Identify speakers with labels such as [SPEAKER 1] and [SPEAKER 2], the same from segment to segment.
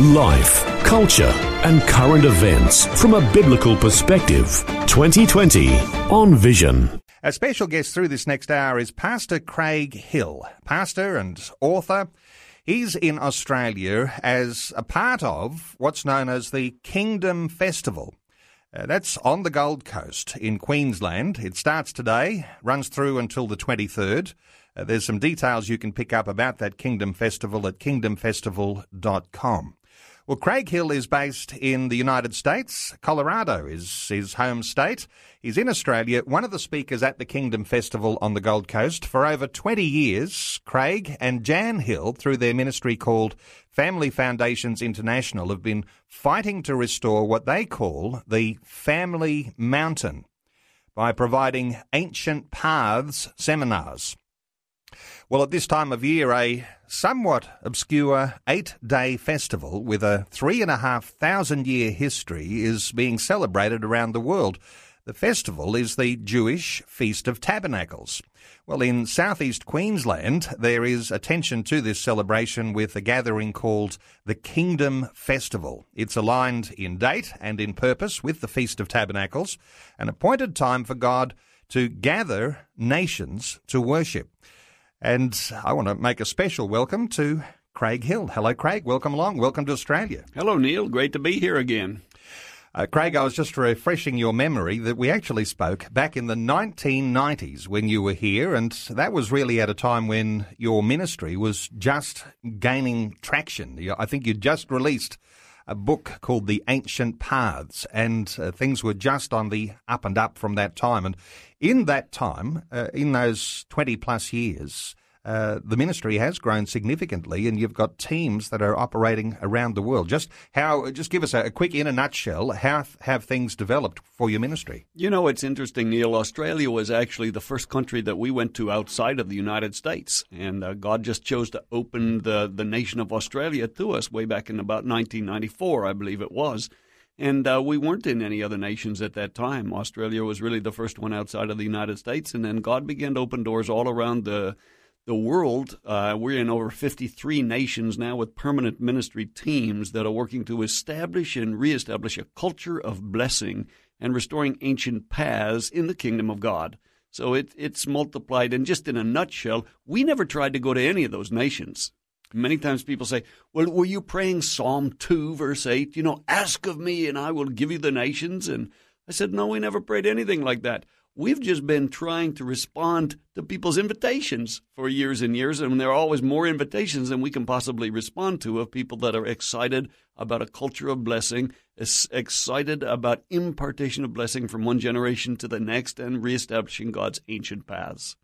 [SPEAKER 1] Life, culture, and current events from a biblical perspective. 2020 on Vision.
[SPEAKER 2] A special guest through this next hour is Pastor Craig Hill, pastor and author. He's in Australia as a part of what's known as the Kingdom Festival. Uh, that's on the Gold Coast in Queensland. It starts today, runs through until the 23rd. Uh, there's some details you can pick up about that Kingdom Festival at kingdomfestival.com. Well, Craig Hill is based in the United States. Colorado is his home state. He's in Australia, one of the speakers at the Kingdom Festival on the Gold Coast. For over 20 years, Craig and Jan Hill, through their ministry called Family Foundations International, have been fighting to restore what they call the Family Mountain by providing ancient paths seminars. Well, at this time of year, a somewhat obscure eight day festival with a three and a half thousand year history is being celebrated around the world. The festival is the Jewish Feast of Tabernacles. Well, in southeast Queensland, there is attention to this celebration with a gathering called the Kingdom Festival. It's aligned in date and in purpose with the Feast of Tabernacles, an appointed time for God to gather nations to worship. And I want to make a special welcome to Craig Hill. Hello, Craig. Welcome along. Welcome to Australia.
[SPEAKER 3] Hello, Neil. Great to be here again.
[SPEAKER 2] Uh, Craig, I was just refreshing your memory that we actually spoke back in the 1990s when you were here, and that was really at a time when your ministry was just gaining traction. I think you just released a book called The Ancient Paths, and uh, things were just on the up and up from that time. And in that time, uh, in those 20 plus years, uh, the ministry has grown significantly, and you've got teams that are operating around the world. Just how? Just give us a, a, quick, in a nutshell, how have things developed for your ministry?
[SPEAKER 3] You know, it's interesting, Neil. Australia was actually the first country that we went to outside of the United States, and uh, God just chose to open the the nation of Australia to us way back in about 1994, I believe it was. And uh, we weren't in any other nations at that time. Australia was really the first one outside of the United States, and then God began to open doors all around the the world. Uh, we're in over 53 nations now with permanent ministry teams that are working to establish and reestablish a culture of blessing and restoring ancient paths in the kingdom of God. So it, it's multiplied. And just in a nutshell, we never tried to go to any of those nations. Many times people say, Well, were you praying Psalm 2, verse 8? You know, ask of me and I will give you the nations. And I said, No, we never prayed anything like that. We've just been trying to respond to people's invitations for years and years, and there are always more invitations than we can possibly respond to of people that are excited about a culture of blessing, excited about impartation of blessing from one generation to the next, and reestablishing God's ancient paths.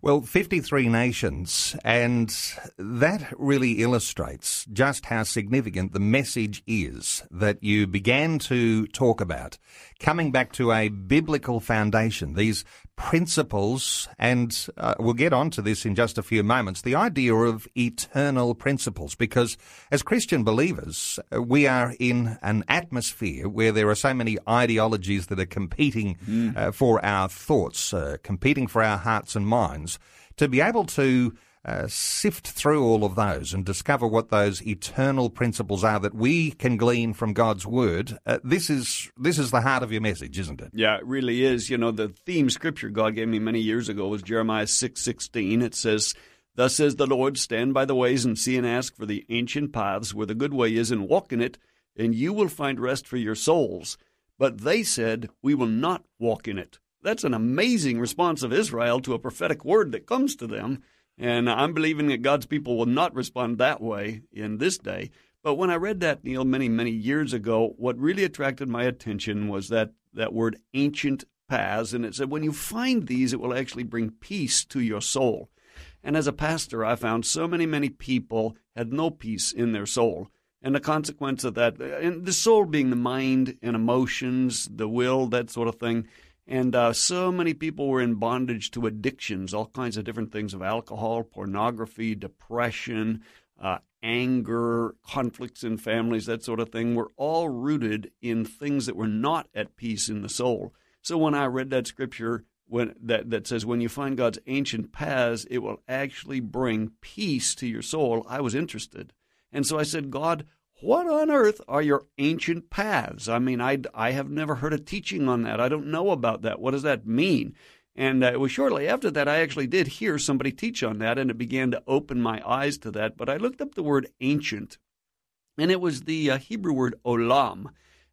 [SPEAKER 2] Well, 53 nations, and that really illustrates just how significant the message is that you began to talk about. Coming back to a biblical foundation, these principles, and uh, we'll get on to this in just a few moments, the idea of eternal principles, because as Christian believers, we are in an atmosphere where there are so many ideologies that are competing mm. uh, for our thoughts, uh, competing for our hearts and minds. To be able to uh, sift through all of those and discover what those eternal principles are that we can glean from God's word. Uh, this is this is the heart of your message, isn't it?
[SPEAKER 3] Yeah, it really is. You know, the theme scripture God gave me many years ago was Jeremiah six sixteen. It says. Thus says the Lord, stand by the ways and see and ask for the ancient paths where the good way is and walk in it, and you will find rest for your souls. But they said, We will not walk in it. That's an amazing response of Israel to a prophetic word that comes to them. And I'm believing that God's people will not respond that way in this day. But when I read that, Neil, many, many years ago, what really attracted my attention was that, that word ancient paths. And it said, when you find these, it will actually bring peace to your soul. And as a pastor, I found so many, many people had no peace in their soul. And the consequence of that, and the soul being the mind and emotions, the will, that sort of thing. And uh, so many people were in bondage to addictions, all kinds of different things of alcohol, pornography, depression, uh, anger, conflicts in families, that sort of thing, were all rooted in things that were not at peace in the soul. So when I read that scripture when, that, that says, when you find God's ancient paths, it will actually bring peace to your soul, I was interested. And so I said, God, what on earth are your ancient paths? I mean, I, I have never heard a teaching on that. I don't know about that. What does that mean? And uh, it was shortly after that I actually did hear somebody teach on that, and it began to open my eyes to that. But I looked up the word ancient, and it was the uh, Hebrew word olam.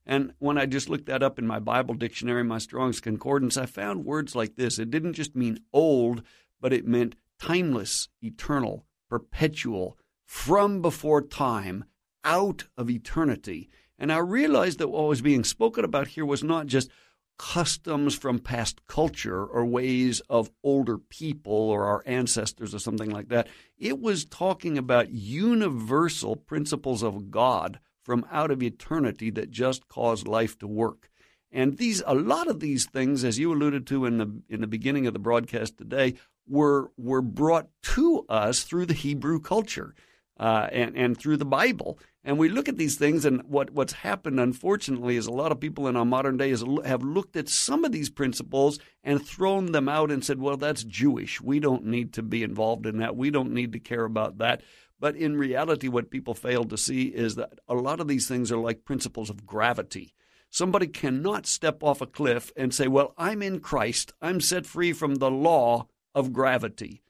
[SPEAKER 3] And when I just looked that up in my Bible dictionary, my Strong's Concordance, I found words like this. It didn't just mean old, but it meant timeless, eternal, perpetual, from before time, out of eternity. And I realized that what was being spoken about here was not just customs from past culture or ways of older people or our ancestors or something like that. It was talking about universal principles of God from out of eternity that just cause life to work. And these a lot of these things, as you alluded to in the in the beginning of the broadcast today, were were brought to us through the Hebrew culture uh, and and through the Bible. And we look at these things, and what, what's happened, unfortunately, is a lot of people in our modern day is, have looked at some of these principles and thrown them out and said, well, that's Jewish. We don't need to be involved in that. We don't need to care about that. But in reality, what people fail to see is that a lot of these things are like principles of gravity. Somebody cannot step off a cliff and say, well, I'm in Christ. I'm set free from the law of gravity.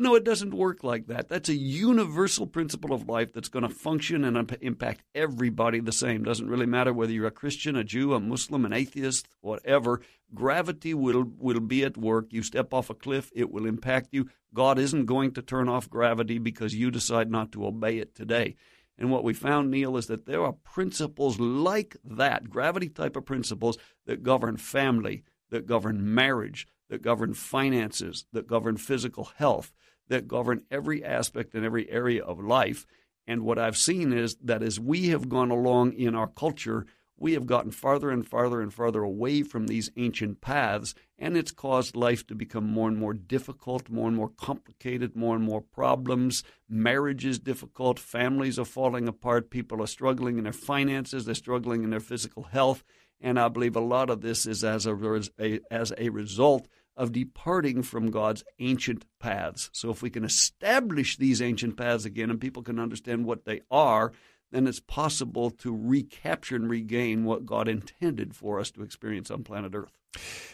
[SPEAKER 3] No, it doesn't work like that. That's a universal principle of life that's going to function and impact everybody the same. Doesn't really matter whether you're a Christian, a Jew, a Muslim, an atheist, whatever. Gravity will will be at work. You step off a cliff, it will impact you. God isn't going to turn off gravity because you decide not to obey it today. And what we found, Neil, is that there are principles like that, gravity type of principles that govern family, that govern marriage, that govern finances, that govern physical health that govern every aspect and every area of life. And what I've seen is that as we have gone along in our culture, we have gotten farther and farther and farther away from these ancient paths, and it's caused life to become more and more difficult, more and more complicated, more and more problems. Marriage is difficult, families are falling apart, people are struggling in their finances, they're struggling in their physical health, and I believe a lot of this is as a, as a result of departing from God's ancient paths. So, if we can establish these ancient paths again and people can understand what they are, then it's possible to recapture and regain what God intended for us to experience on planet Earth.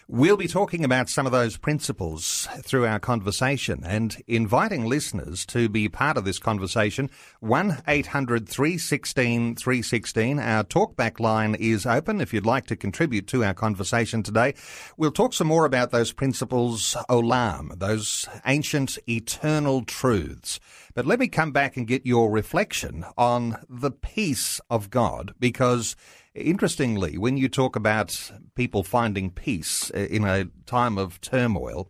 [SPEAKER 2] We'll be talking about some of those principles through our conversation and inviting listeners to be part of this conversation. 1 800 316 316. Our talkback line is open if you'd like to contribute to our conversation today. We'll talk some more about those principles, olam, those ancient eternal truths. But let me come back and get your reflection on the peace of God because Interestingly, when you talk about people finding peace uh, in a time of turmoil,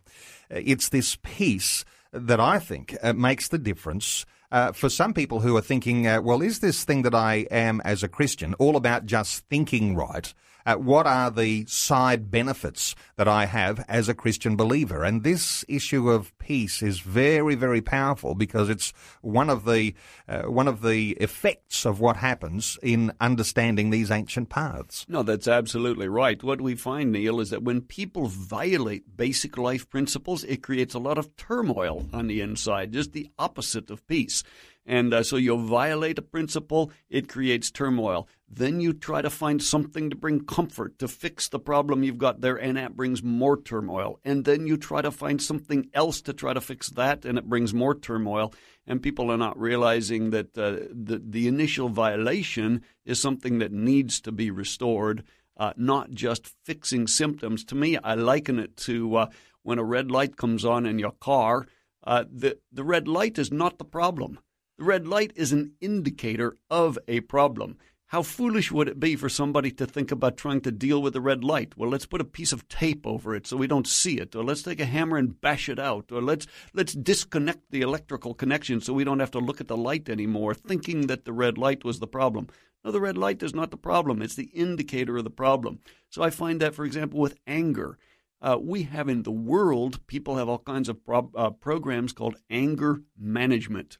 [SPEAKER 2] uh, it's this peace that I think uh, makes the difference. Uh, for some people who are thinking, uh, well, is this thing that I am as a Christian all about just thinking right? Uh, what are the side benefits that I have as a Christian believer? And this issue of peace is very, very powerful because it's one of the uh, one of the effects of what happens in understanding these ancient paths.
[SPEAKER 3] No, that's absolutely right. What we find, Neil, is that when people violate basic life principles, it creates a lot of turmoil on the inside, just the opposite of peace. And uh, so you'll violate a principle, it creates turmoil. Then you try to find something to bring comfort, to fix the problem you've got there, and that brings more turmoil. And then you try to find something else to try to fix that, and it brings more turmoil. And people are not realizing that uh, the, the initial violation is something that needs to be restored, uh, not just fixing symptoms. To me, I liken it to uh, when a red light comes on in your car. Uh, the, the red light is not the problem the red light is an indicator of a problem. How foolish would it be for somebody to think about trying to deal with the red light? Well, let's put a piece of tape over it so we don't see it, or let's take a hammer and bash it out, or let's let's disconnect the electrical connection so we don't have to look at the light anymore, thinking that the red light was the problem. No, the red light is not the problem; it's the indicator of the problem. So I find that, for example, with anger. Uh, we have in the world, people have all kinds of pro- uh, programs called anger management.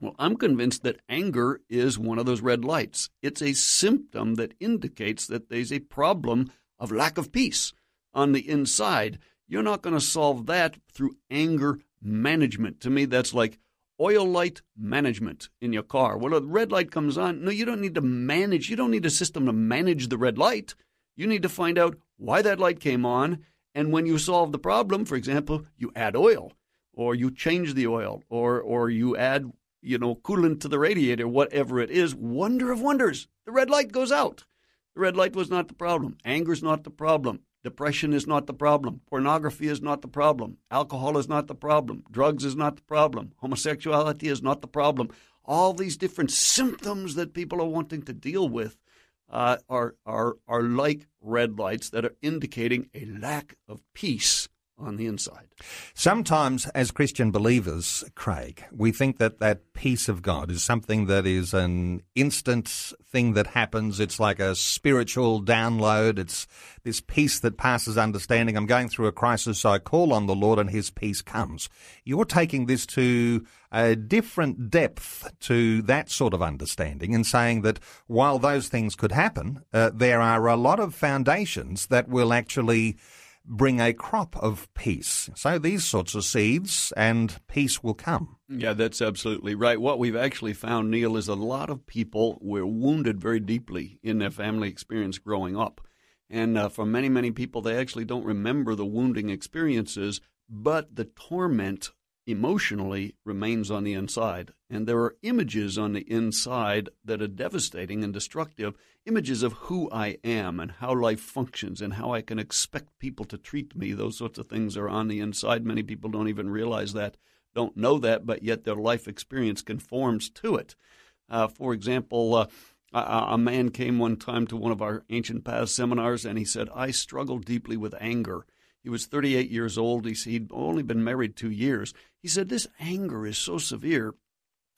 [SPEAKER 3] Well, I'm convinced that anger is one of those red lights. It's a symptom that indicates that there's a problem of lack of peace on the inside. You're not going to solve that through anger management. To me, that's like oil light management in your car. Well, a red light comes on. No, you don't need to manage. You don't need a system to manage the red light. You need to find out why that light came on. And when you solve the problem, for example, you add oil or you change the oil or, or you add you know, coolant to the radiator, whatever it is, wonder of wonders, the red light goes out. The red light was not the problem. Anger is not the problem. Depression is not the problem. Pornography is not the problem. Alcohol is not the problem. Drugs is not the problem. Homosexuality is not the problem. All these different symptoms that people are wanting to deal with uh, are, are, are like red lights that are indicating a lack of peace on the inside.
[SPEAKER 2] Sometimes, as Christian believers, Craig, we think that that peace of God is something that is an instant thing that happens. It's like a spiritual download. It's this peace that passes understanding. I'm going through a crisis, so I call on the Lord and His peace comes. You're taking this to a different depth to that sort of understanding and saying that while those things could happen, uh, there are a lot of foundations that will actually bring a crop of peace. So these sorts of seeds and peace will come.
[SPEAKER 3] Yeah, that's absolutely right. What we've actually found, Neil, is a lot of people were wounded very deeply in their family experience growing up. And uh, for many, many people, they actually don't remember the wounding experiences, but the torment emotionally remains on the inside. And there are images on the inside that are devastating and destructive images of who I am and how life functions and how I can expect people to treat me. Those sorts of things are on the inside. Many people don't even realize that, don't know that, but yet their life experience conforms to it. Uh, for example, uh, a, a man came one time to one of our ancient paths seminars and he said, I struggle deeply with anger. He was 38 years old. He'd only been married two years. He said, This anger is so severe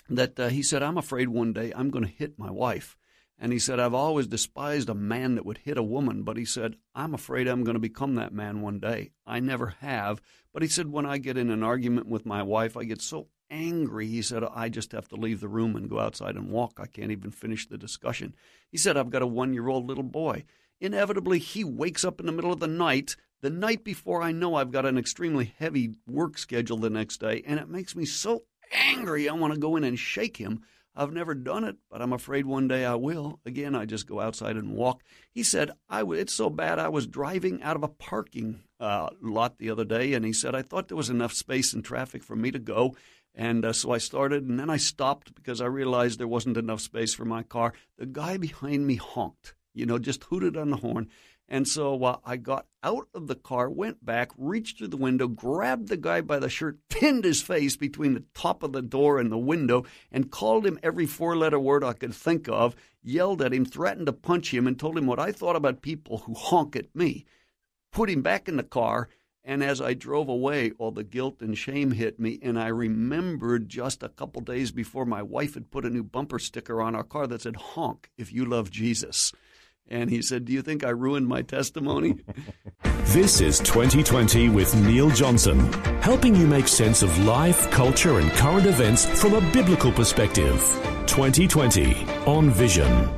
[SPEAKER 3] that uh, he said, I'm afraid one day I'm going to hit my wife. And he said, I've always despised a man that would hit a woman, but he said, I'm afraid I'm going to become that man one day. I never have. But he said, when I get in an argument with my wife, I get so angry. He said, I just have to leave the room and go outside and walk. I can't even finish the discussion. He said, I've got a one year old little boy. Inevitably, he wakes up in the middle of the night the night before I know I've got an extremely heavy work schedule the next day, and it makes me so angry I want to go in and shake him. I've never done it, but I'm afraid one day I will. Again, I just go outside and walk. He said, I w- It's so bad. I was driving out of a parking uh, lot the other day, and he said, I thought there was enough space and traffic for me to go. And uh, so I started, and then I stopped because I realized there wasn't enough space for my car. The guy behind me honked, you know, just hooted on the horn. And so uh, I got out of the car, went back, reached through the window, grabbed the guy by the shirt, pinned his face between the top of the door and the window, and called him every four letter word I could think of, yelled at him, threatened to punch him, and told him what I thought about people who honk at me. Put him back in the car, and as I drove away, all the guilt and shame hit me, and I remembered just a couple days before my wife had put a new bumper sticker on our car that said, Honk if you love Jesus. And he said, Do you think I ruined my testimony?
[SPEAKER 1] this is 2020 with Neil Johnson, helping you make sense of life, culture, and current events from a biblical perspective. 2020 on Vision.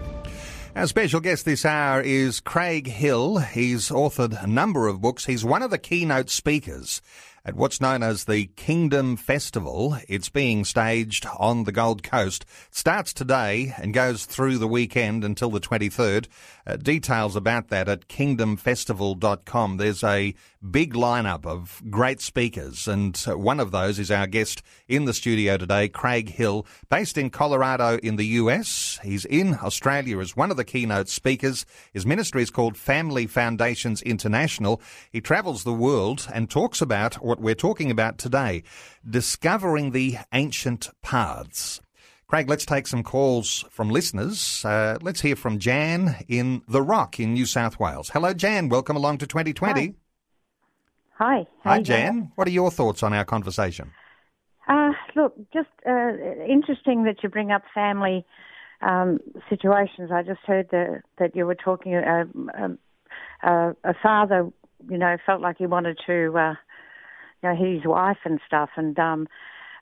[SPEAKER 2] Our special guest this hour is Craig Hill. He's authored a number of books. He's one of the keynote speakers at what's known as the Kingdom Festival. It's being staged on the Gold Coast. It starts today and goes through the weekend until the 23rd. Uh, details about that at kingdomfestival.com. There's a big lineup of great speakers, and one of those is our guest in the studio today, Craig Hill, based in Colorado in the US. He's in Australia as one of the keynote speakers. His ministry is called Family Foundations International. He travels the world and talks about what we're talking about today discovering the ancient paths. Craig, let's take some calls from listeners. Uh, let's hear from Jan in The Rock in New South Wales. Hello, Jan. Welcome along to 2020.
[SPEAKER 4] Hi.
[SPEAKER 2] Hi,
[SPEAKER 4] you
[SPEAKER 2] Jan. What are your thoughts on our conversation?
[SPEAKER 4] Uh, look, just uh, interesting that you bring up family um, situations. I just heard the, that you were talking. Uh, um, uh, a father, you know, felt like he wanted to, uh, you know, his wife and stuff. And um,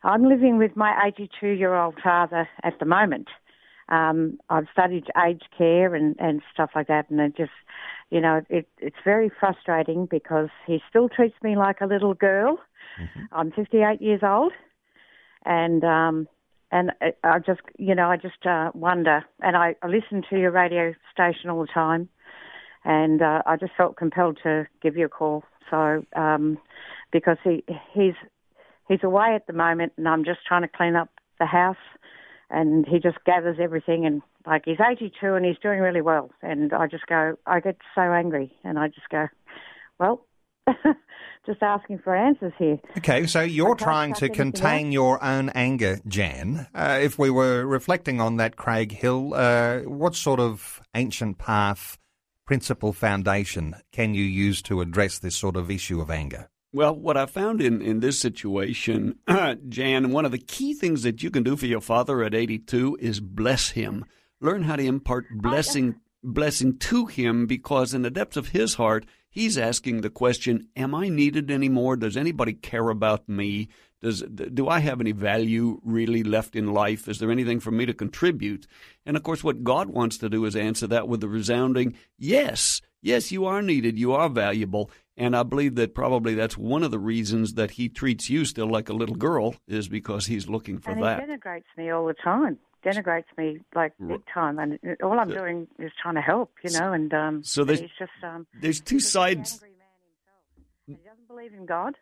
[SPEAKER 4] I'm living with my 82 year old father at the moment. Um, I've studied aged care and, and stuff like that, and it just, you know, it, it's very frustrating because he still treats me like a little girl. I'm 58 years old, and um, and I- I just, you know, I just uh, wonder. And I, I listen to your radio station all the time, and uh, I just felt compelled to give you a call. So um, because he he's he's away at the moment, and I'm just trying to clean up the house, and he just gathers everything, and like he's 82 and he's doing really well, and I just go, I get so angry, and I just go, well. just asking for answers here.
[SPEAKER 2] Okay, so you're trying to contain your own anger, Jan. Uh, if we were reflecting on that, Craig Hill, uh, what sort of ancient path, principle, foundation can you use to address this sort of issue of anger?
[SPEAKER 3] Well, what I found in, in this situation, Jan, one of the key things that you can do for your father at 82 is bless him. Learn how to impart blessing blessing to him because in the depths of his heart, he's asking the question, am I needed anymore? Does anybody care about me? Does do I have any value really left in life? Is there anything for me to contribute? And of course what God wants to do is answer that with a resounding yes. Yes, you are needed. You are valuable. And I believe that probably that's one of the reasons that he treats you still like a little girl is because he's looking for
[SPEAKER 4] and
[SPEAKER 3] that.
[SPEAKER 4] he denigrates me all the time. Denigrates me like big time, and all I'm doing is trying to help, you know. And um,
[SPEAKER 3] So there's-
[SPEAKER 4] he's just um,
[SPEAKER 3] There's two
[SPEAKER 4] he's a very
[SPEAKER 3] sides.
[SPEAKER 4] angry man himself. He doesn't believe in God.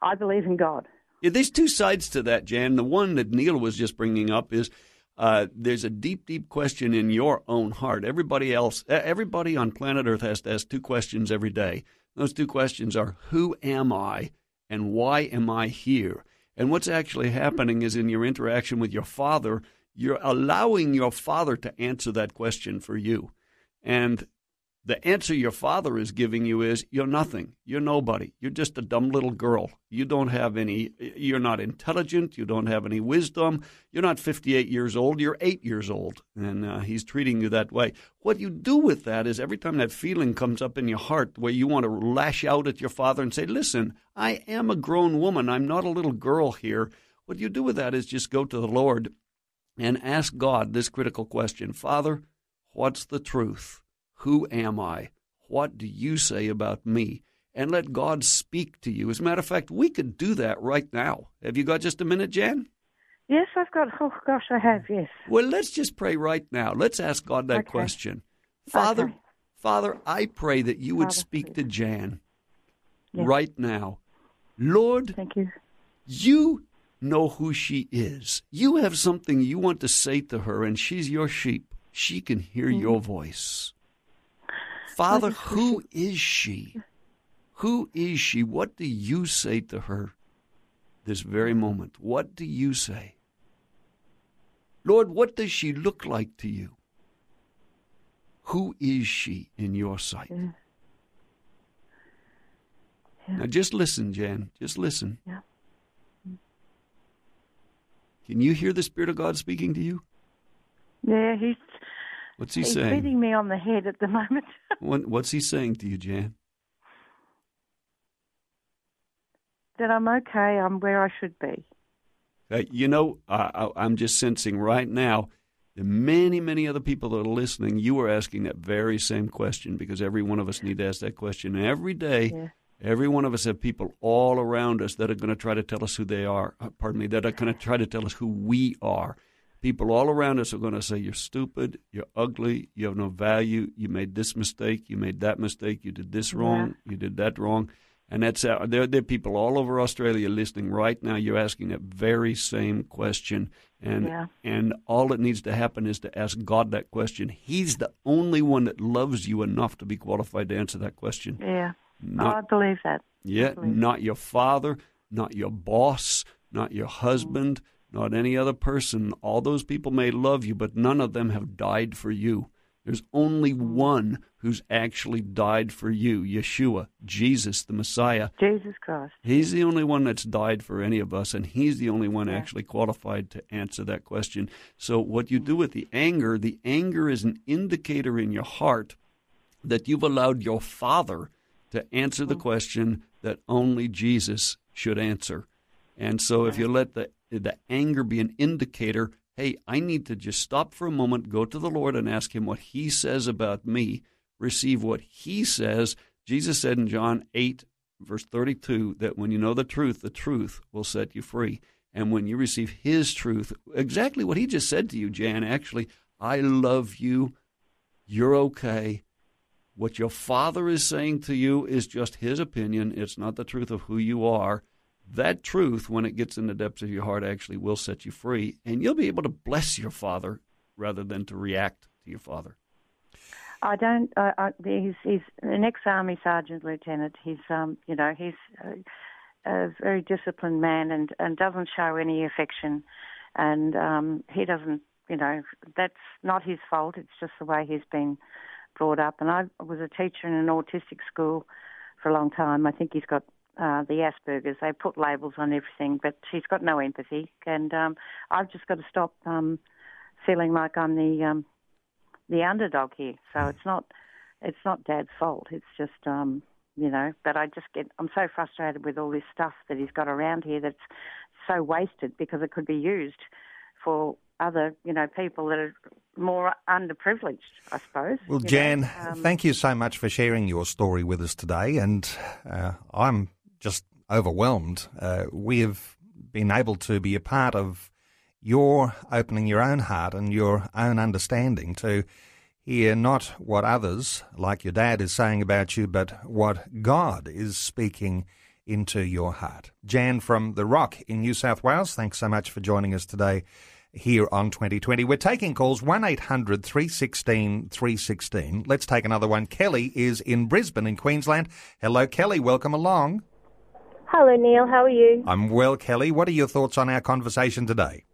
[SPEAKER 4] I believe in God.
[SPEAKER 3] There's two sides to that, Jan. The one that Neil was just bringing up is uh, there's a deep, deep question in your own heart. Everybody else, everybody on planet Earth has to ask two questions every day. Those two questions are Who am I and why am I here? And what's actually happening is in your interaction with your father, you're allowing your father to answer that question for you. And the answer your father is giving you is you're nothing. You're nobody. You're just a dumb little girl. You don't have any, you're not intelligent. You don't have any wisdom. You're not 58 years old. You're eight years old. And uh, he's treating you that way. What you do with that is every time that feeling comes up in your heart where you want to lash out at your father and say, listen, I am a grown woman. I'm not a little girl here. What you do with that is just go to the Lord and ask God this critical question Father, what's the truth? Who am I? What do you say about me? And let God speak to you. As a matter of fact, we could do that right now. Have you got just a minute, Jan?
[SPEAKER 4] Yes, I've got. Oh gosh, I have. Yes.
[SPEAKER 3] Well, let's just pray right now. Let's ask God that
[SPEAKER 4] Okay.
[SPEAKER 3] question. Father,
[SPEAKER 4] Okay.
[SPEAKER 3] Father, I pray that you would
[SPEAKER 4] Father,
[SPEAKER 3] speak
[SPEAKER 4] please.
[SPEAKER 3] to Jan
[SPEAKER 4] Yeah.
[SPEAKER 3] right now. Lord,
[SPEAKER 4] Thank you.
[SPEAKER 3] you know who she is. You have something you want to say to her, and she's your sheep. She can hear mm-hmm. your voice. Father, who is she? Who is she? What do you say to her this very moment? What do you say? Lord, what does she look like to you? Who is she in your sight?
[SPEAKER 4] Yeah. Yeah.
[SPEAKER 3] Now just listen, Jan. Just listen.
[SPEAKER 4] Yeah.
[SPEAKER 3] Can you hear the Spirit of God speaking to you?
[SPEAKER 4] Yeah, he's
[SPEAKER 3] What's he
[SPEAKER 4] he's
[SPEAKER 3] saying?
[SPEAKER 4] He's beating me on the head at the moment.
[SPEAKER 3] What, what's he saying to you, Jan?
[SPEAKER 4] that I'm okay. I'm where I should be.
[SPEAKER 3] Uh, you know, I, I, I'm just sensing right now that many, many other people that are listening, you are asking that very same question because every one of us need to ask that question every day.
[SPEAKER 4] Yeah.
[SPEAKER 3] Every one of us have people all around us that are going to try to tell us who they are. Uh, pardon me, that are going to try to tell us who we are. People all around us are going to say, You're stupid, you're ugly, you have no value, you made this mistake, you made that mistake, you did this wrong, you did that wrong. And that's uh, there, there are people all over Australia listening right now. You're asking that very same question. And,
[SPEAKER 4] Yeah.
[SPEAKER 3] and all that needs to happen is to ask God that question. He's the only one that loves you enough to be qualified to answer that question.
[SPEAKER 4] Yeah.
[SPEAKER 3] Not
[SPEAKER 4] I believe that.
[SPEAKER 3] yeah,
[SPEAKER 4] believe.
[SPEAKER 3] not your father, not your boss, not your husband. Not any other person. All those people may love you, but none of them have died for you. There's only one who's actually died for you Yeshua, Jesus, the Messiah.
[SPEAKER 4] Jesus Christ.
[SPEAKER 3] He's the only one that's died for any of us, and he's the only one yeah. actually qualified to answer that question. So, what you do with the anger, the anger is an indicator in your heart that you've allowed your Father to answer the mm. question that only Jesus should answer. And so, if you let the the anger be an indicator hey, I need to just stop for a moment, go to the Lord and ask Him what He says about me, receive what He says. Jesus said in John 8, verse 32, that when you know the truth, the truth will set you free. And when you receive His truth, exactly what He just said to you, Jan, actually, I love you, you're okay. What your Father is saying to you is just His opinion, it's not the truth of who you are that truth, when it gets in the depths of your heart, actually will set you free, and you'll be able to bless your father rather than to react to your father.
[SPEAKER 4] I don't. Uh, I, he's he's an ex-army sergeant lieutenant. He's um you know he's a, a very disciplined man and and doesn't show any affection, and um he doesn't you know that's not his fault. It's just the way he's been brought up. And I was a teacher in an autistic school for a long time. I think he's got uh, the Asperger's. They put labels on everything, but she's got no empathy, and um, I've just got to stop um, feeling like I'm the um, the underdog here. So mm. it's not it's not Dad's fault. It's just um, you know. But I just get I'm so frustrated with all this stuff that he's got around here that's so wasted because it could be used for other, you know, people that are more underprivileged, I suppose.
[SPEAKER 2] Well, Jan, um, thank you so much for sharing your story with us today, and uh, I'm just overwhelmed. Uh, we have been able to be a part of your opening your own heart and your own understanding to hear not what others, like your dad, is saying about you, but what God is speaking into your heart. Jan from The Rock in New South Wales, thanks so much for joining us today here on 2020. We're taking calls 1 800 316 316. Let's take another one. Kelly is in Brisbane in Queensland. Hello, Kelly. Welcome along.
[SPEAKER 5] Hello, Neil. How are you?
[SPEAKER 2] I'm well, Kelly. What are your thoughts on our conversation today?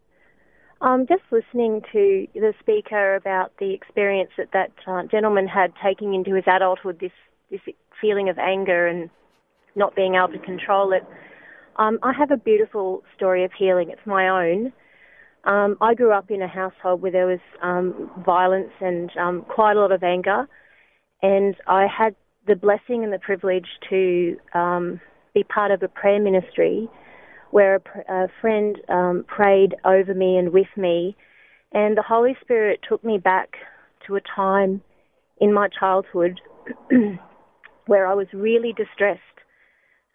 [SPEAKER 5] I'm just listening to the speaker about the experience that that uh, gentleman had taking into his adulthood this this feeling of anger and not being able to control it. Um, I have a beautiful story of healing. It's my own. Um, I grew up in a household where there was um, violence and um, quite a lot of anger, and I had the blessing and the privilege to um, be part of a prayer ministry where a, a friend um, prayed over me and with me, and the Holy Spirit took me back to a time in my childhood where I was really distressed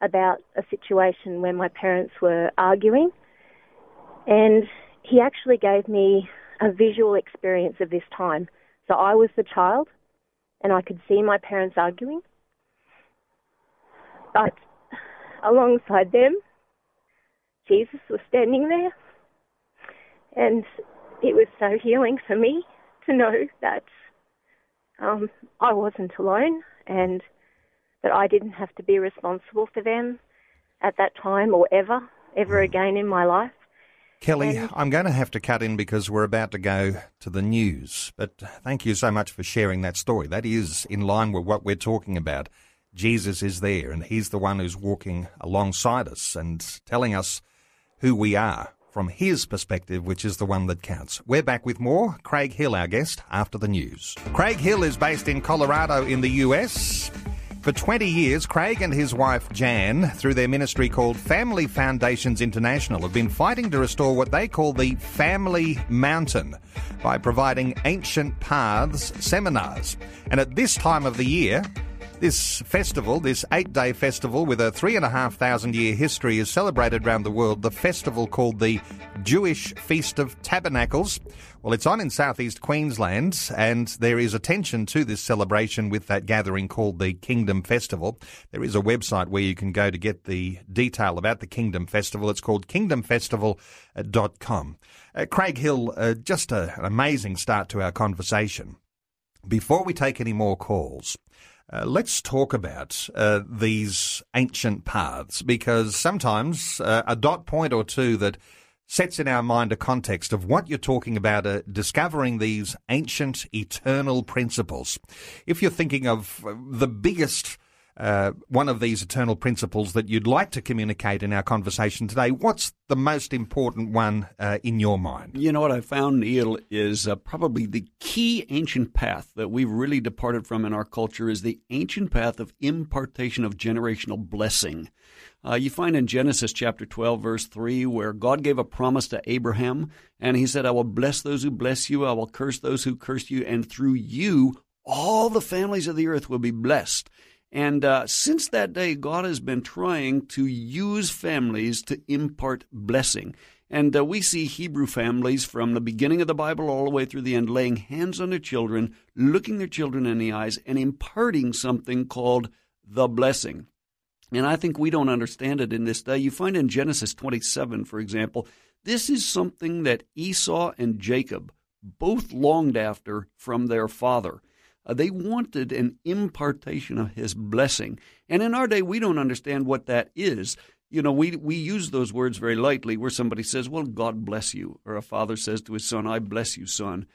[SPEAKER 5] about a situation where my parents were arguing, and he actually gave me a visual experience of this time. So I was the child, and I could see my parents arguing. But alongside them, Jesus was standing there. And it was so healing for me to know that um, I wasn't alone and that I didn't have to be responsible for them at that time or ever, ever mm. again in my life.
[SPEAKER 2] Kelly, and I'm going to have to cut in because we're about to go to the news. But thank you so much for sharing that story. That is in line with what we're talking about. Jesus is there and he's the one who's walking alongside us and telling us who we are from his perspective, which is the one that counts. We're back with more. Craig Hill, our guest, after the news. Craig Hill is based in Colorado in the US. For 20 years, Craig and his wife Jan, through their ministry called Family Foundations International, have been fighting to restore what they call the Family Mountain by providing ancient paths seminars. And at this time of the year, this festival, this eight day festival with a three and a half thousand year history, is celebrated around the world. The festival called the Jewish Feast of Tabernacles. Well, it's on in southeast Queensland, and there is attention to this celebration with that gathering called the Kingdom Festival. There is a website where you can go to get the detail about the Kingdom Festival. It's called kingdomfestival.com. Uh, Craig Hill, uh, just a, an amazing start to our conversation. Before we take any more calls, uh, let's talk about uh, these ancient paths because sometimes uh, a dot point or two that sets in our mind a context of what you're talking about, uh, discovering these ancient eternal principles. If you're thinking of uh, the biggest uh, one of these eternal principles that you'd like to communicate in our conversation today. What's the most important one uh, in your mind?
[SPEAKER 3] You know what I found, Neil, is uh, probably the key ancient path that we've really departed from in our culture is the ancient path of impartation of generational blessing. Uh, you find in Genesis chapter 12, verse 3, where God gave a promise to Abraham, and he said, I will bless those who bless you, I will curse those who curse you, and through you all the families of the earth will be blessed. And uh, since that day, God has been trying to use families to impart blessing. And uh, we see Hebrew families from the beginning of the Bible all the way through the end laying hands on their children, looking their children in the eyes, and imparting something called the blessing. And I think we don't understand it in this day. You find in Genesis 27, for example, this is something that Esau and Jacob both longed after from their father. Uh, they wanted an impartation of his blessing. And in our day, we don't understand what that is. You know, we, we use those words very lightly where somebody says, Well, God bless you. Or a father says to his son, I bless you, son.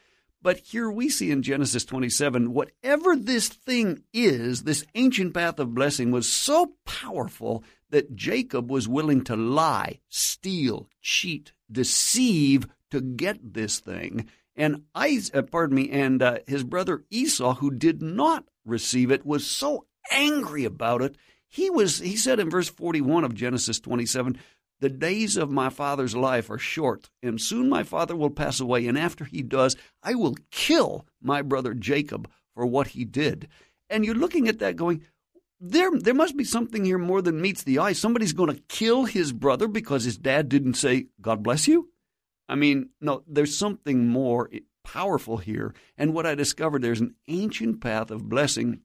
[SPEAKER 3] But here we see in Genesis 27, whatever this thing is, this ancient path of blessing was so powerful that Jacob was willing to lie, steal, cheat, deceive to get this thing. And Isaac, uh, pardon me, and uh, his brother Esau, who did not receive it, was so angry about it. He was. He said in verse forty-one of Genesis twenty-seven, "The days of my father's life are short, and soon my father will pass away. And after he does, I will kill my brother Jacob for what he did." And you're looking at that, going, there there must be something here more than meets the eye. Somebody's going to kill his brother because his dad didn't say God bless you. I mean, no, there's something more powerful here. And what I discovered, there's an ancient path of blessing,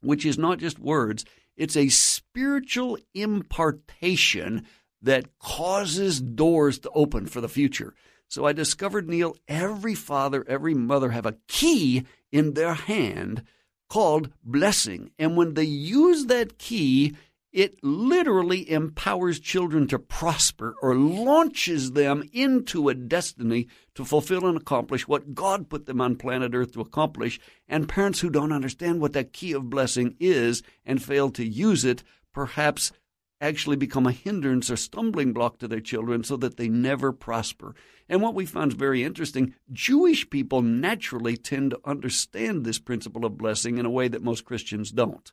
[SPEAKER 3] which is not just words, it's a spiritual impartation that causes doors to open for the future. So I discovered, Neil, every father, every mother have a key in their hand called blessing. And when they use that key, it literally empowers children to prosper or launches them into a destiny to fulfill and accomplish what God put them on planet Earth to accomplish. And parents who don't understand what that key of blessing is and fail to use it perhaps actually become a hindrance or stumbling block to their children so that they never prosper. And what we found is very interesting Jewish people naturally tend to understand this principle of blessing in a way that most Christians don't.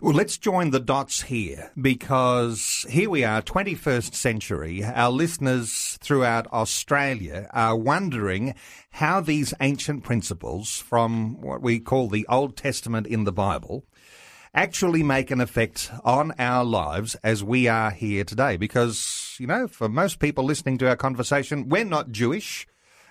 [SPEAKER 2] Well, let's join the dots here because here we are, 21st century. Our listeners throughout Australia are wondering how these ancient principles from what we call the Old Testament in the Bible actually make an effect on our lives as we are here today. Because, you know, for most people listening to our conversation, we're not Jewish.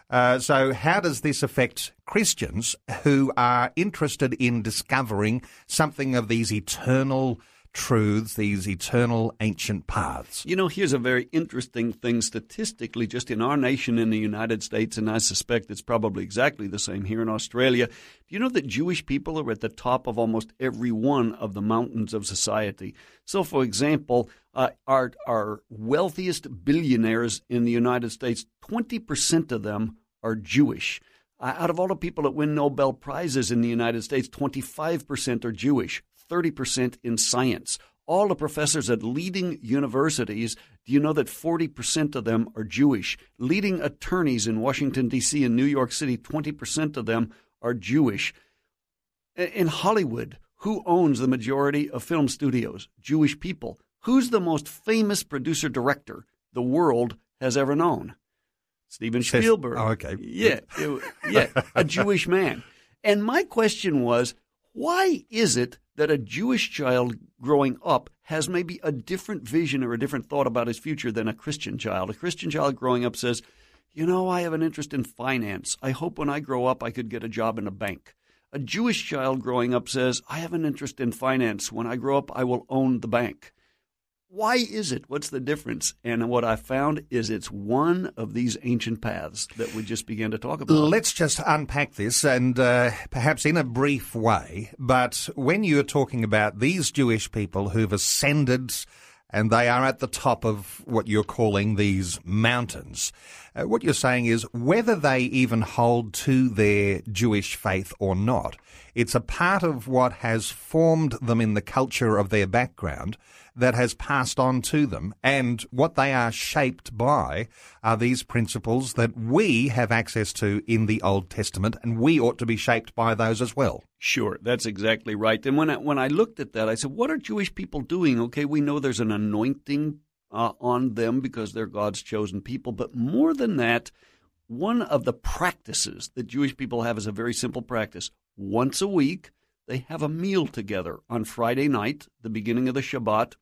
[SPEAKER 2] Uh, so, how does this affect Christians who are interested in discovering something of these eternal truths, these eternal ancient paths.
[SPEAKER 3] You know, here's a very interesting thing statistically, just in our nation in the United States, and I suspect it's probably exactly the same here in Australia. Do you know that Jewish people are at the top of almost every one of the mountains of society? So, for example, uh, our, our wealthiest billionaires in the United States, 20% of them are Jewish. Uh, out of all the people that win Nobel Prizes in the United States, 25% are Jewish. 30% in science. All the professors at leading universities, do you know that 40% of them are Jewish? Leading attorneys in Washington, D.C. and New York City, 20% of them are Jewish. In Hollywood, who owns the majority of film studios? Jewish people. Who's the most famous producer director the world has ever known? Steven Spielberg.
[SPEAKER 2] Oh, okay.
[SPEAKER 3] Yeah, yeah, a Jewish man. And my question was, why is it that a Jewish child growing up has maybe a different vision or a different thought about his future than a Christian child. A Christian child growing up says, You know, I have an interest in finance. I hope when I grow up I could get a job in a bank. A Jewish child growing up says, I have an interest in finance. When I grow up, I will own the bank. Why is it? What's the difference? And what I found is it's one of these ancient paths that we just began to talk about.
[SPEAKER 2] Let's just unpack this and uh, perhaps in a brief way. But when you're talking about these Jewish people who've ascended and they are at the top of what you're calling these mountains. Uh, what you're saying is whether they even hold to their Jewish faith or not, it's a part of what has formed them in the culture of their background that has passed on to them. And what they are shaped by are these principles that we have access to in the Old Testament, and we ought to be shaped by those as well.
[SPEAKER 3] Sure, that's exactly right. And when I, when I looked at that, I said, what are Jewish people doing? Okay, we know there's an anointing uh, on them because they're God's chosen people, but more than that, one of the practices that Jewish people have is a very simple practice once a week, they have a meal together on Friday night, the beginning of the Shabbat.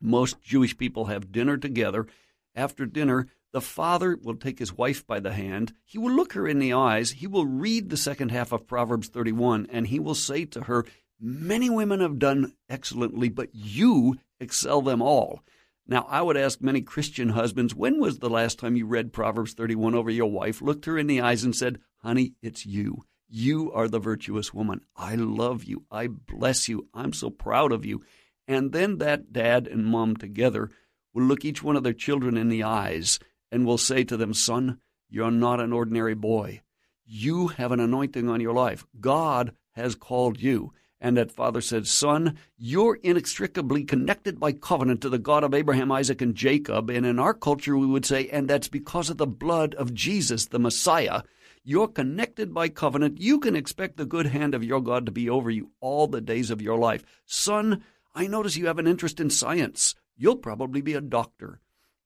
[SPEAKER 3] Most Jewish people have dinner together. After dinner, the father will take his wife by the hand. He will look her in the eyes. He will read the second half of Proverbs 31, and he will say to her, Many women have done excellently, but you excel them all. Now, I would ask many Christian husbands, when was the last time you read Proverbs 31 over your wife, looked her in the eyes, and said, Honey, it's you. You are the virtuous woman. I love you. I bless you. I'm so proud of you. And then that dad and mom together will look each one of their children in the eyes and will say to them, Son, you're not an ordinary boy. You have an anointing on your life. God has called you. And that father said, Son, you're inextricably connected by covenant to the God of Abraham, Isaac, and Jacob. And in our culture, we would say, and that's because of the blood of Jesus, the Messiah. You're connected by covenant. You can expect the good hand of your God to be over you all the days of your life. Son, I notice you have an interest in science. You'll probably be a doctor.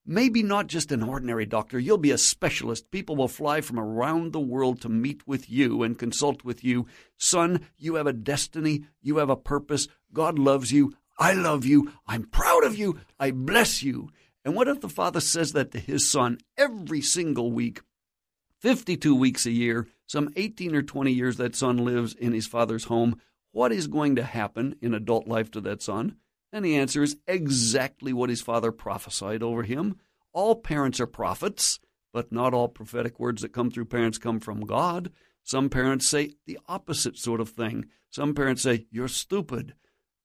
[SPEAKER 3] Maybe not just an ordinary doctor, you'll be a specialist. People will fly from around the world to meet with you and consult with you. Son, you have a destiny, you have a purpose. God loves you. I love you. I'm proud of you. I bless you. And what if the father says that to his son every single week? 52 weeks a year, some 18 or 20 years that son lives in his father's home. What is going to happen in adult life to that son? And the answer is exactly what his father prophesied over him. All parents are prophets, but not all prophetic words that come through parents come from God. Some parents say the opposite sort of thing. Some parents say, You're stupid.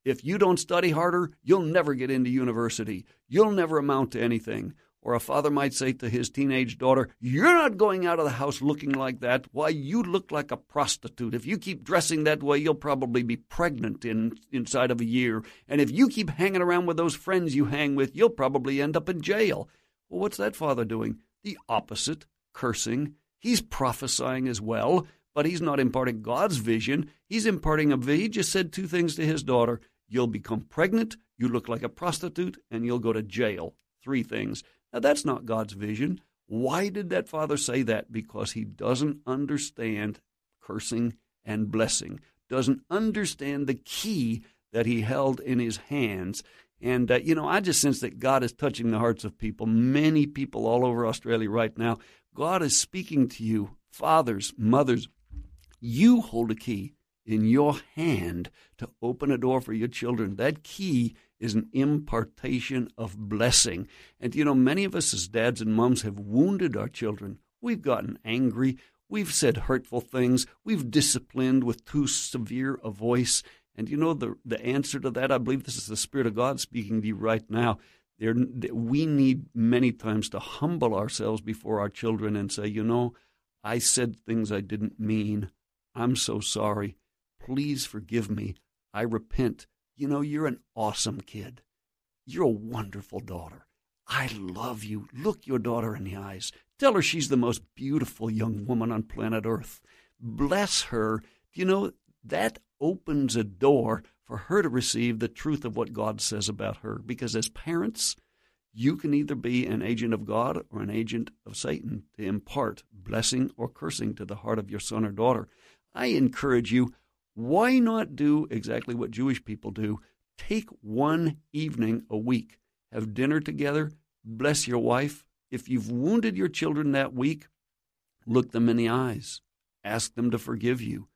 [SPEAKER 3] If you don't study harder, you'll never get into university. You'll never amount to anything. Or a father might say to his teenage daughter, You're not going out of the house looking like that. Why, you look like a prostitute. If you keep dressing that way, you'll probably be pregnant in, inside of a year. And if you keep hanging around with those friends you hang with, you'll probably end up in jail. Well, what's that father doing? The opposite, cursing. He's prophesying as well, but he's not imparting God's vision. He's imparting a vision. He just said two things to his daughter You'll become pregnant, you look like a prostitute, and you'll go to jail. Three things. Now, that's not God's vision. Why did that father say that? Because he doesn't understand cursing and blessing, doesn't understand the key that he held in his hands. And, uh, you know, I just sense that God is touching the hearts of people, many people all over Australia right now. God is speaking to you, fathers, mothers. You hold a key in your hand to open a door for your children. That key is an impartation of blessing. And you know, many of us as dads and moms have wounded our children. We've gotten angry. We've said hurtful things. We've disciplined with too severe a voice. And you know, the, the answer to that, I believe this is the Spirit of God speaking to you right now. There, we need many times to humble ourselves before our children and say, you know, I said things I didn't mean. I'm so sorry. Please forgive me. I repent. You know, you're an awesome kid. You're a wonderful daughter. I love you. Look your daughter in the eyes. Tell her she's the most beautiful young woman on planet Earth. Bless her. You know, that opens a door for her to receive the truth of what God says about her. Because as parents, you can either be an agent of God or an agent of Satan to impart blessing or cursing to the heart of your son or daughter. I encourage you why not do exactly what Jewish people do? Take one evening a week, have dinner together, bless your wife. If you've wounded your children that week, look them in the eyes, ask them to forgive you,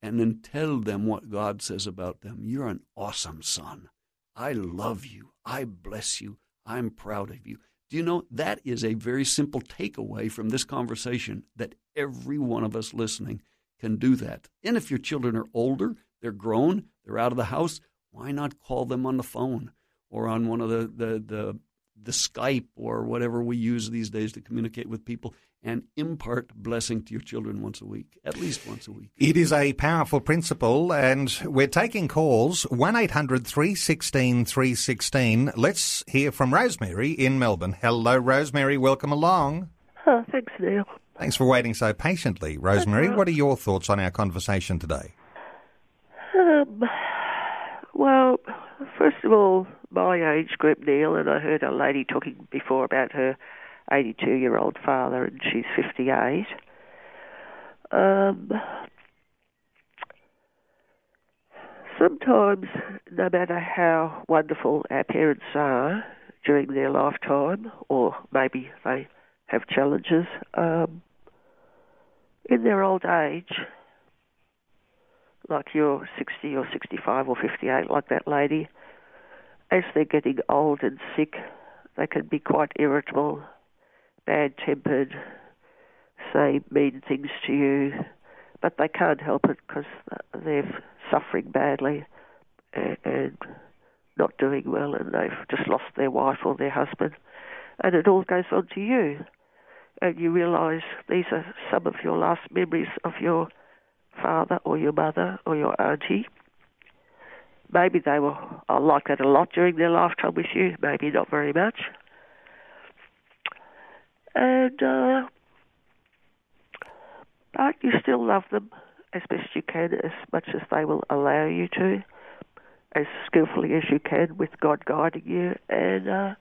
[SPEAKER 3] and then tell them what God says about them. You're an awesome son. I love you. I bless you. I'm proud of you. Do you know that is a very simple takeaway from this conversation that every one of us listening can do that. And if your children are older, they're grown, they're out of the house, why not call them on the phone? or on one of the, the, the, the Skype or whatever we use these days to communicate with people and impart blessing to your children once a week, at least once a week.
[SPEAKER 2] It is a powerful principle, and we're taking calls 1 800 316 316. Let's hear from Rosemary in Melbourne. Hello, Rosemary. Welcome along.
[SPEAKER 6] Oh, thanks, Neil.
[SPEAKER 2] Thanks for waiting so patiently, Rosemary. What are your thoughts on our conversation today?
[SPEAKER 6] Um, well, first of all, my age group, Neil, and I heard a lady talking before about her 82 year old father, and she's 58. Um, sometimes, no matter how wonderful our parents are during their lifetime, or maybe they have challenges, um, in their old age, like you're 60 or 65 or 58, like that lady, as they're getting old and sick, they can be quite irritable, bad tempered, say mean things to you, but they can't help it because they're suffering badly and, not doing well, and they've just lost their wife or their husband, and it all goes on to you. And you realise these are some of your last memories of your father or your mother or your auntie. Maybe they were like that a lot during their lifetime with you, maybe not very much. And uh, but you still love them as best you can, as much as they will allow you to, as skillfully as you can, with God guiding you. And uh,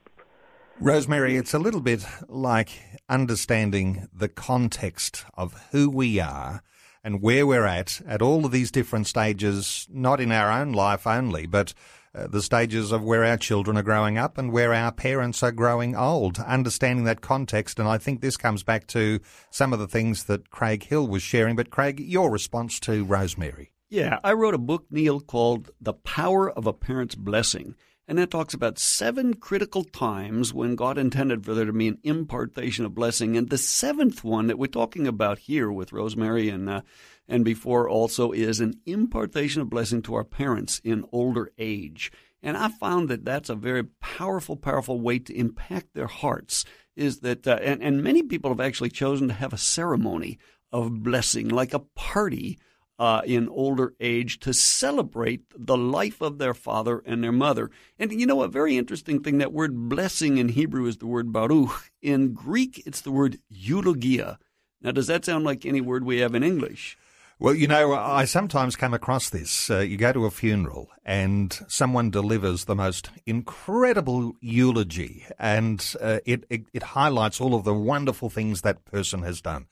[SPEAKER 2] Rosemary, it's a little bit like understanding the context of who we are and where we're at at all of these different stages, not in our own life only, but uh, the stages of where our children are growing up and where our parents are growing old, understanding that context. And I think this comes back to some of the things that Craig Hill was sharing. But, Craig, your response to Rosemary.
[SPEAKER 3] Yeah, I wrote a book, Neil, called The Power of a Parent's Blessing. And that talks about seven critical times when God intended for there to be an impartation of blessing. And the seventh one that we're talking about here with Rosemary and uh, and before also is an impartation of blessing to our parents in older age. And I found that that's a very powerful, powerful way to impact their hearts. Is that uh, and and many people have actually chosen to have a ceremony of blessing, like a party uh, in older age to celebrate the life of their father and their mother. And you know, a very interesting thing that word blessing in Hebrew is the word baruch. In Greek, it's the word eulogia. Now, does that sound like any word we have in English?
[SPEAKER 2] Well, you know, I sometimes come across this. Uh, you go to a funeral and someone delivers the most incredible eulogy, and uh, it, it, it highlights all of the wonderful things that person has done.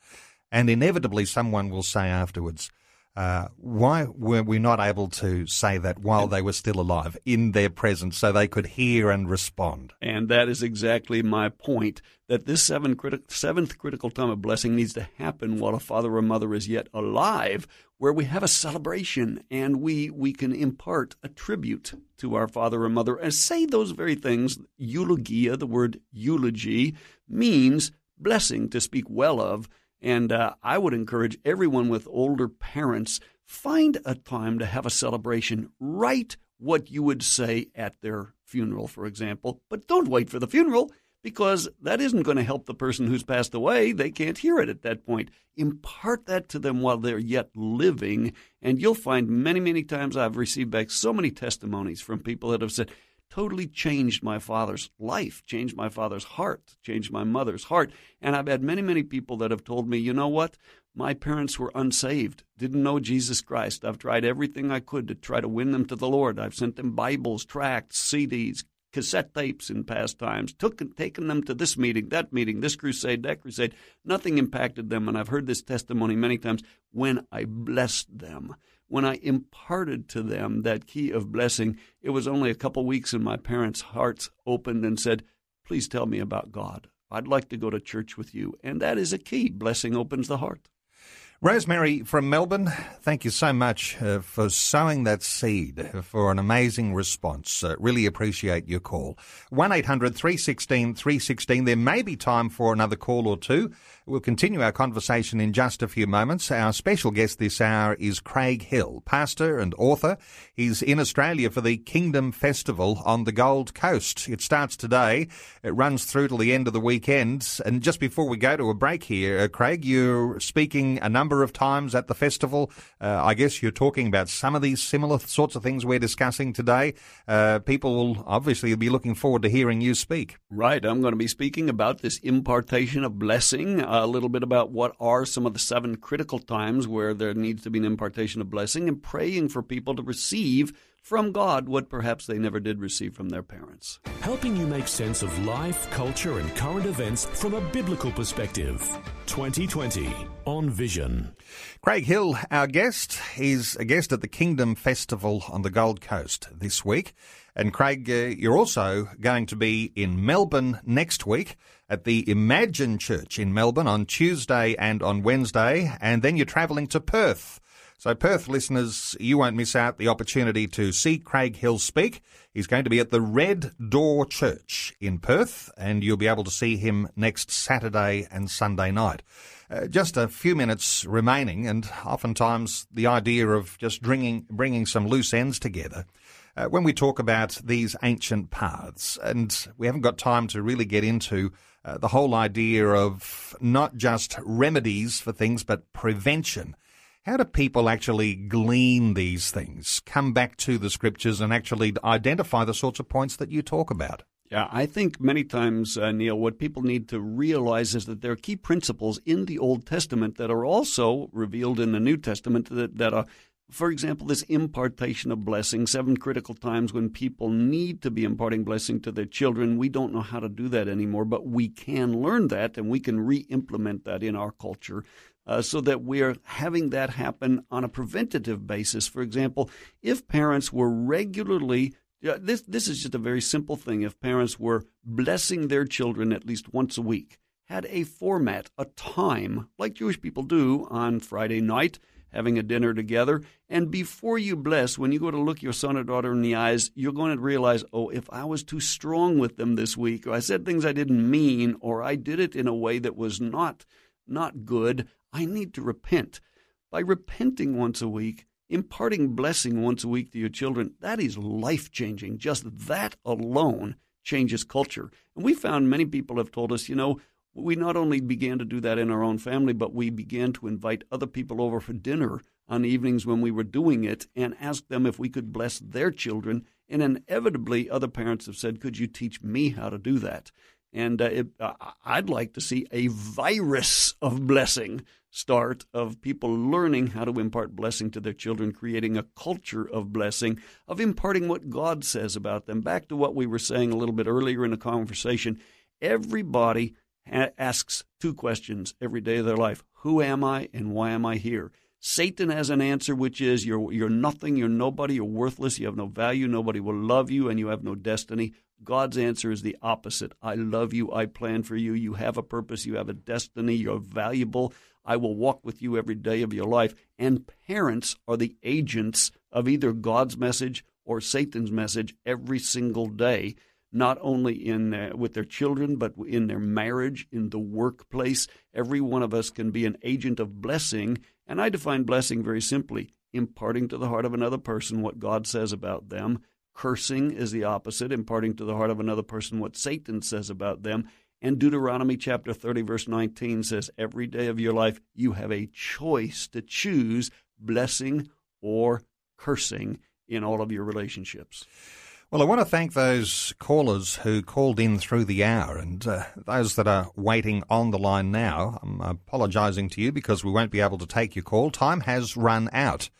[SPEAKER 2] And inevitably, someone will say afterwards, uh, why were we not able to say that while they were still alive in their presence so they could hear and respond?
[SPEAKER 3] And that is exactly my point that this seven criti- seventh critical time of blessing needs to happen while a father or mother is yet alive, where we have a celebration and we, we can impart a tribute to our father or mother and say those very things. Eulogia, the word eulogy, means blessing, to speak well of. And uh, I would encourage everyone with older parents find a time to have a celebration. Write what you would say at their funeral, for example, but don't wait for the funeral because that isn't going to help the person who's passed away. They can't hear it at that point. Impart that to them while they're yet living, and you'll find many, many times I've received back so many testimonies from people that have said, totally changed my father's life, changed my father's heart, changed my mother's heart. And I've had many, many people that have told me, you know what? My parents were unsaved, didn't know Jesus Christ. I've tried everything I could to try to win them to the Lord. I've sent them Bibles, tracts, CDs, cassette tapes in past times, took and taken them to this meeting, that meeting, this crusade, that crusade. Nothing impacted them, and I've heard this testimony many times when I blessed them when I imparted to them that key of blessing, it was only a couple weeks and my parents' hearts opened and said, Please tell me about God. I'd like to go to church with you. And that is a key. Blessing opens the heart.
[SPEAKER 2] Rosemary from Melbourne, thank you so much uh, for sowing that seed for an amazing response. Uh, really appreciate your call. 1 800 316 316. There may be time for another call or two. We'll continue our conversation in just a few moments. Our special guest this hour is Craig Hill, pastor and author. He's in Australia for the Kingdom Festival on the Gold Coast. It starts today. It runs through to the end of the weekend. And just before we go to a break here, uh, Craig, you're speaking a number of times at the festival. Uh, I guess you're talking about some of these similar sorts of things we're discussing today. Uh, people will obviously be looking forward to hearing you speak.
[SPEAKER 3] Right. I'm going to be speaking about this impartation of blessing. Uh, a little bit about what are some of the seven critical times where there needs to be an impartation of blessing and praying for people to receive from God what perhaps they never did receive from their parents.
[SPEAKER 1] Helping you make sense of life, culture, and current events from a biblical perspective. 2020 on Vision.
[SPEAKER 2] Craig Hill, our guest, is a guest at the Kingdom Festival on the Gold Coast this week. And Craig, uh, you're also going to be in Melbourne next week at the Imagine Church in Melbourne on Tuesday and on Wednesday, and then you're travelling to Perth. So, Perth listeners, you won't miss out the opportunity to see Craig Hill speak. He's going to be at the Red Door Church in Perth, and you'll be able to see him next Saturday and Sunday night. Uh, just a few minutes remaining, and oftentimes the idea of just bringing, bringing some loose ends together. Uh, when we talk about these ancient paths, and we haven't got time to really get into uh, the whole idea of not just remedies for things, but prevention. How do people actually glean these things, come back to the scriptures, and actually identify the sorts of points that you talk about?
[SPEAKER 3] Yeah, I think many times, uh, Neil, what people need to realize is that there are key principles in the Old Testament that are also revealed in the New Testament that, that are for example, this impartation of blessing, seven critical times when people need to be imparting blessing to their children. We don't know how to do that anymore, but we can learn that and we can re implement that in our culture. Uh, so that we're having that happen on a preventative basis. For example, if parents were regularly yeah, this this is just a very simple thing. If parents were blessing their children at least once a week, had a format, a time, like Jewish people do on Friday night, having a dinner together. And before you bless, when you go to look your son or daughter in the eyes, you're going to realize, oh, if I was too strong with them this week, or I said things I didn't mean, or I did it in a way that was not not good, I need to repent. By repenting once a week, imparting blessing once a week to your children, that is life changing. Just that alone changes culture. And we found many people have told us, you know, we not only began to do that in our own family, but we began to invite other people over for dinner on evenings when we were doing it and ask them if we could bless their children. And inevitably, other parents have said, Could you teach me how to do that? And uh, it, uh, I'd like to see a virus of blessing start of people learning how to impart blessing to their children, creating a culture of blessing, of imparting what God says about them. Back to what we were saying a little bit earlier in the conversation. Everybody asks two questions every day of their life Who am I and why am I here? Satan has an answer, which is you're, you're nothing, you're nobody, you're worthless, you have no value, nobody will love you, and you have no destiny. God's answer is the opposite. I love you, I plan for you, you have a purpose, you have a destiny, you're valuable. I will walk with you every day of your life. And parents are the agents of either God's message or Satan's message every single day not only in with their children but in their marriage in the workplace. Every one of us can be an agent of blessing and i define blessing very simply imparting to the heart of another person what god says about them. Cursing is the opposite imparting to the heart of another person what satan says about them. And deuteronomy chapter 30 verse 19 says every day of your life you have a choice to choose blessing or cursing in all of your relationships
[SPEAKER 2] well, I want to thank those callers who called in through the hour and uh, those that are waiting on the line now. I'm apologising to you because we won't be able to take your call. Time has run out.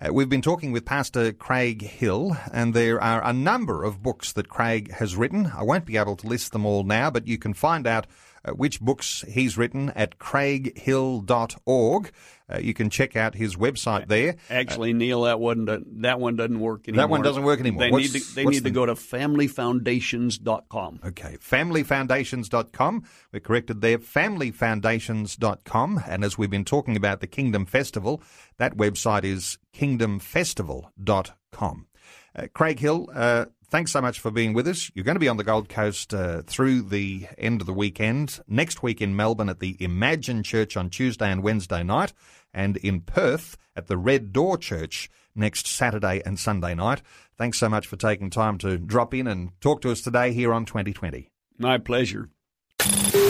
[SPEAKER 2] Uh, we've been talking with Pastor Craig Hill, and there are a number of books that Craig has written. I won't be able to list them all now, but you can find out uh, which books he's written at craighill.org. Uh, you can check out his website there.
[SPEAKER 3] Actually, Neil, that one that one doesn't work anymore.
[SPEAKER 2] That one doesn't work anymore.
[SPEAKER 3] They
[SPEAKER 2] What's-
[SPEAKER 3] need to, they need
[SPEAKER 2] the-
[SPEAKER 3] to go to familyfoundations.com.
[SPEAKER 2] Okay, familyfoundations.com. We're corrected there, familyfoundations.com. And as we've been talking about the Kingdom Festival, that website is kingdomfestival.com. Uh, Craig Hill, uh, thanks so much for being with us. You're going to be on the Gold Coast uh, through the end of the weekend. Next week in Melbourne at the Imagine Church on Tuesday and Wednesday night, and in Perth at the Red Door Church next Saturday and Sunday night. Thanks so much for taking time to drop in and talk to us today here on 2020.
[SPEAKER 3] My pleasure.